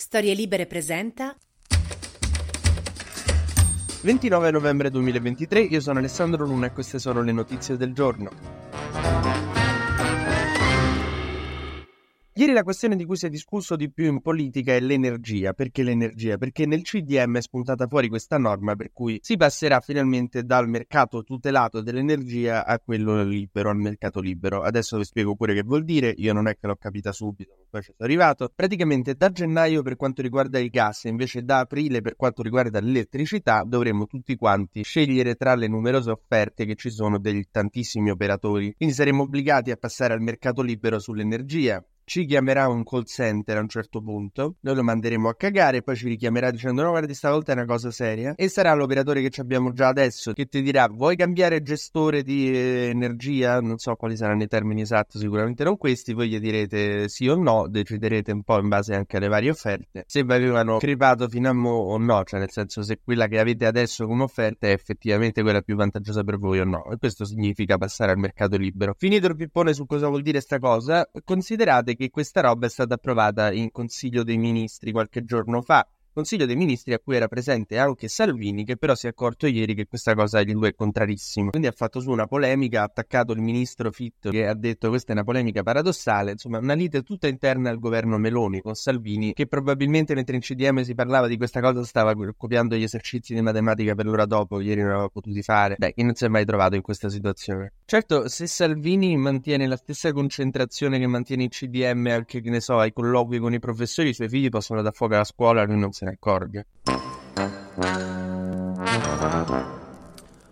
Storie Libere presenta 29 novembre 2023, io sono Alessandro Luna e queste sono le notizie del giorno. Ieri la questione di cui si è discusso di più in politica è l'energia. Perché l'energia? Perché nel CDM è spuntata fuori questa norma per cui si passerà finalmente dal mercato tutelato dell'energia a quello libero, al mercato libero. Adesso vi spiego pure che vuol dire, io non è che l'ho capita subito, poi ci sono arrivato. Praticamente da gennaio per quanto riguarda il gas, invece da aprile per quanto riguarda l'elettricità, dovremo tutti quanti scegliere tra le numerose offerte che ci sono degli tantissimi operatori. Quindi saremo obbligati a passare al mercato libero sull'energia ci chiamerà un call center a un certo punto, noi lo manderemo a cagare, poi ci richiamerà dicendo no guardi stavolta è una cosa seria e sarà l'operatore che abbiamo già adesso che ti dirà vuoi cambiare gestore di eh, energia, non so quali saranno i termini esatti, sicuramente non questi, voi gli direte sì o no, deciderete un po' in base anche alle varie offerte, se vi avevano crepato fino a mo o no, cioè nel senso se quella che avete adesso come offerta è effettivamente quella più vantaggiosa per voi o no, e questo significa passare al mercato libero. Finito il pippone su cosa vuol dire sta cosa, considerate che questa roba è stata approvata in Consiglio dei Ministri qualche giorno fa Consiglio dei Ministri a cui era presente anche Salvini, che però si è accorto ieri che questa cosa di lui è contrarissimo. Quindi ha fatto su una polemica, ha attaccato il ministro Fitto che ha detto questa è una polemica paradossale, insomma una lite tutta interna al governo Meloni con Salvini, che probabilmente mentre in CDM si parlava di questa cosa stava copiando gli esercizi di matematica per l'ora dopo, ieri non aveva potuti fare. Beh, chi non si è mai trovato in questa situazione? Certo, se Salvini mantiene la stessa concentrazione che mantiene il CDM anche, che ne so, ai colloqui con i professori, i suoi figli possono dar fuoco alla scuola, lui non se ne.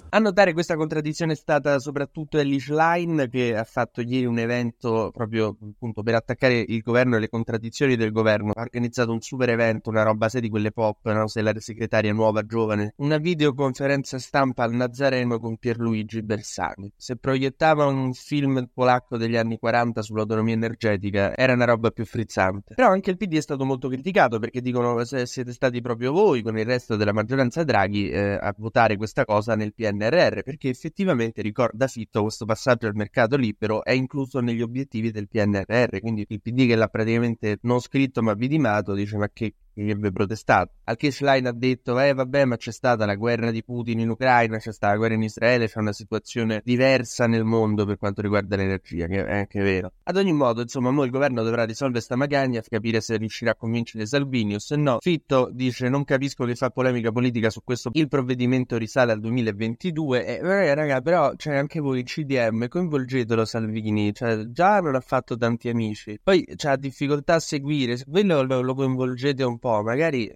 A notare questa contraddizione è stata soprattutto Elish Line che ha fatto ieri un evento proprio appunto per attaccare il governo e le contraddizioni del governo. Ha organizzato un super evento, una roba se di quelle pop, no? sei la segretaria nuova, giovane. Una videoconferenza stampa al Nazareno con Pierluigi Bersani. Se proiettava un film polacco degli anni 40 sull'autonomia energetica era una roba più frizzante. Però anche il PD è stato molto criticato perché dicono se siete stati proprio voi con il resto della maggioranza Draghi eh, a votare questa cosa nel PNR PNRR, perché effettivamente ricorda Fitto questo passaggio al mercato libero è incluso negli obiettivi del PNRR, quindi il PD che l'ha praticamente non scritto ma vidimato dice ma che che avrebbe protestato. Al che Schlein ha detto, eh vabbè, ma c'è stata la guerra di Putin in Ucraina, c'è stata la guerra in Israele, c'è una situazione diversa nel mondo per quanto riguarda l'energia, che è anche vero. Ad ogni modo, insomma, mo il governo dovrà risolvere sta magagna, capire se riuscirà a convincere Salvini o se no. Fitto dice, non capisco che fa polemica politica su questo, il provvedimento risale al 2022 e, eh, raga, però c'è anche voi il CDM, coinvolgetelo Salvini, cioè già non ha fatto tanti amici, poi c'ha difficoltà a seguire, se voi lo, lo coinvolgete un po' po', magari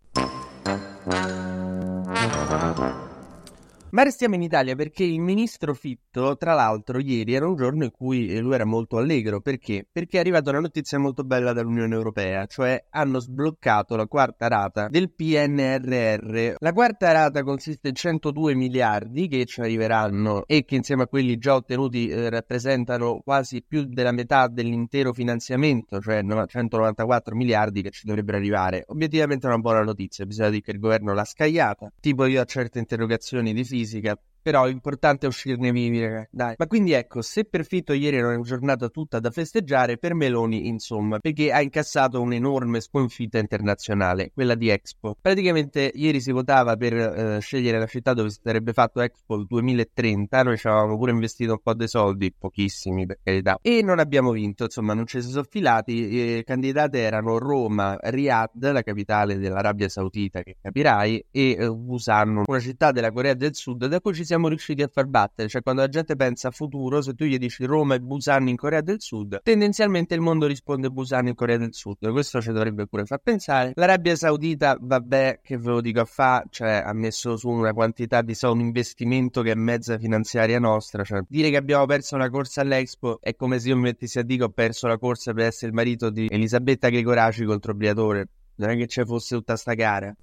ma restiamo in Italia perché il ministro Fitto, tra l'altro, ieri era un giorno in cui lui era molto allegro. Perché? Perché è arrivata una notizia molto bella dall'Unione Europea, cioè hanno sbloccato la quarta rata del PNRR. La quarta rata consiste in 102 miliardi che ci arriveranno e che insieme a quelli già ottenuti eh, rappresentano quasi più della metà dell'intero finanziamento, cioè 194 miliardi che ci dovrebbero arrivare. Obiettivamente è una buona notizia, bisogna dire che il governo l'ha scagliata. Tipo io a certe interrogazioni di easy. To get però l'importante è uscirne vivi, ragazzi. Dai. Ma quindi ecco, se per Fitto ieri era una giornata tutta da festeggiare, per Meloni, insomma, perché ha incassato un'enorme sconfitta internazionale, quella di Expo. Praticamente ieri si votava per eh, scegliere la città dove si sarebbe fatto Expo 2030. Noi ci avevamo pure investito un po' dei soldi, pochissimi per carità, e non abbiamo vinto. Insomma, non ci si sono filati. Le candidate erano Roma, Riyadh, la capitale dell'Arabia Saudita, che capirai, e eh, Busan, una città della Corea del Sud, da cui ci siamo riusciti a far battere. Cioè, quando la gente pensa a futuro, se tu gli dici Roma e Busan in Corea del Sud, tendenzialmente il mondo risponde Busan in Corea del Sud. Questo ci dovrebbe pure far pensare. L'Arabia Saudita, vabbè, che ve lo dico a fa, cioè ha messo su una quantità di so, un investimento che è mezza finanziaria nostra. Cioè, dire che abbiamo perso la corsa all'Expo è come se io mi mettessi a dire ho perso la corsa per essere il marito di Elisabetta Gregoraci contro Briatore. Non è che ci fosse tutta sta gara.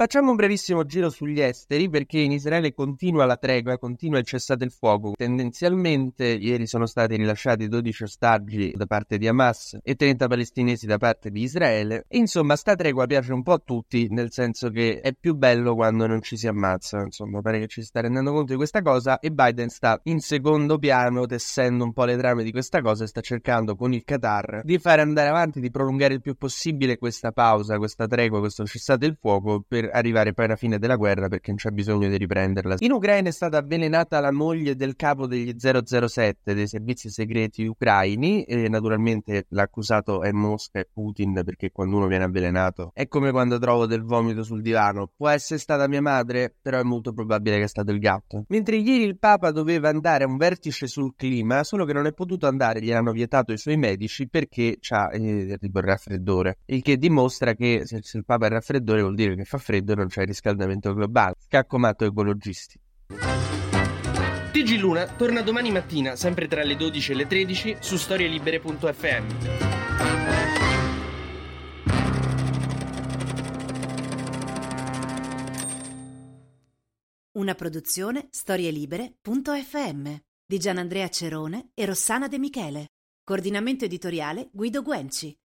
Facciamo un brevissimo giro sugli esteri perché in Israele continua la tregua, continua il cessate il fuoco. Tendenzialmente ieri sono stati rilasciati 12 ostaggi da parte di Hamas e 30 palestinesi da parte di Israele. Insomma, sta tregua piace un po' a tutti, nel senso che è più bello quando non ci si ammazza. Insomma, pare che ci sta rendendo conto di questa cosa e Biden sta in secondo piano tessendo un po' le trame di questa cosa e sta cercando con il Qatar di fare andare avanti, di prolungare il più possibile questa pausa, questa tregua, questo cessate il fuoco per arrivare poi alla fine della guerra perché non c'è bisogno di riprenderla. In Ucraina è stata avvelenata la moglie del capo degli 007 dei servizi segreti ucraini e naturalmente l'accusato è Mosca e Putin perché quando uno viene avvelenato è come quando trovo del vomito sul divano. Può essere stata mia madre, però è molto probabile che è stato il gatto. Mentre ieri il Papa doveva andare a un vertice sul clima, solo che non è potuto andare, gli hanno vietato i suoi medici perché ha eh, il raffreddore, il che dimostra che se, se il Papa è raffreddore vuol dire che fa freddo e non c'è il riscaldamento globale. Scaccomato ecologisti. TG Luna torna domani mattina, sempre tra le 12 e le 13, su storielibere.fm. Una produzione storielibere.fm di Gianandrea Cerone e Rossana De Michele. Coordinamento editoriale Guido Guenci.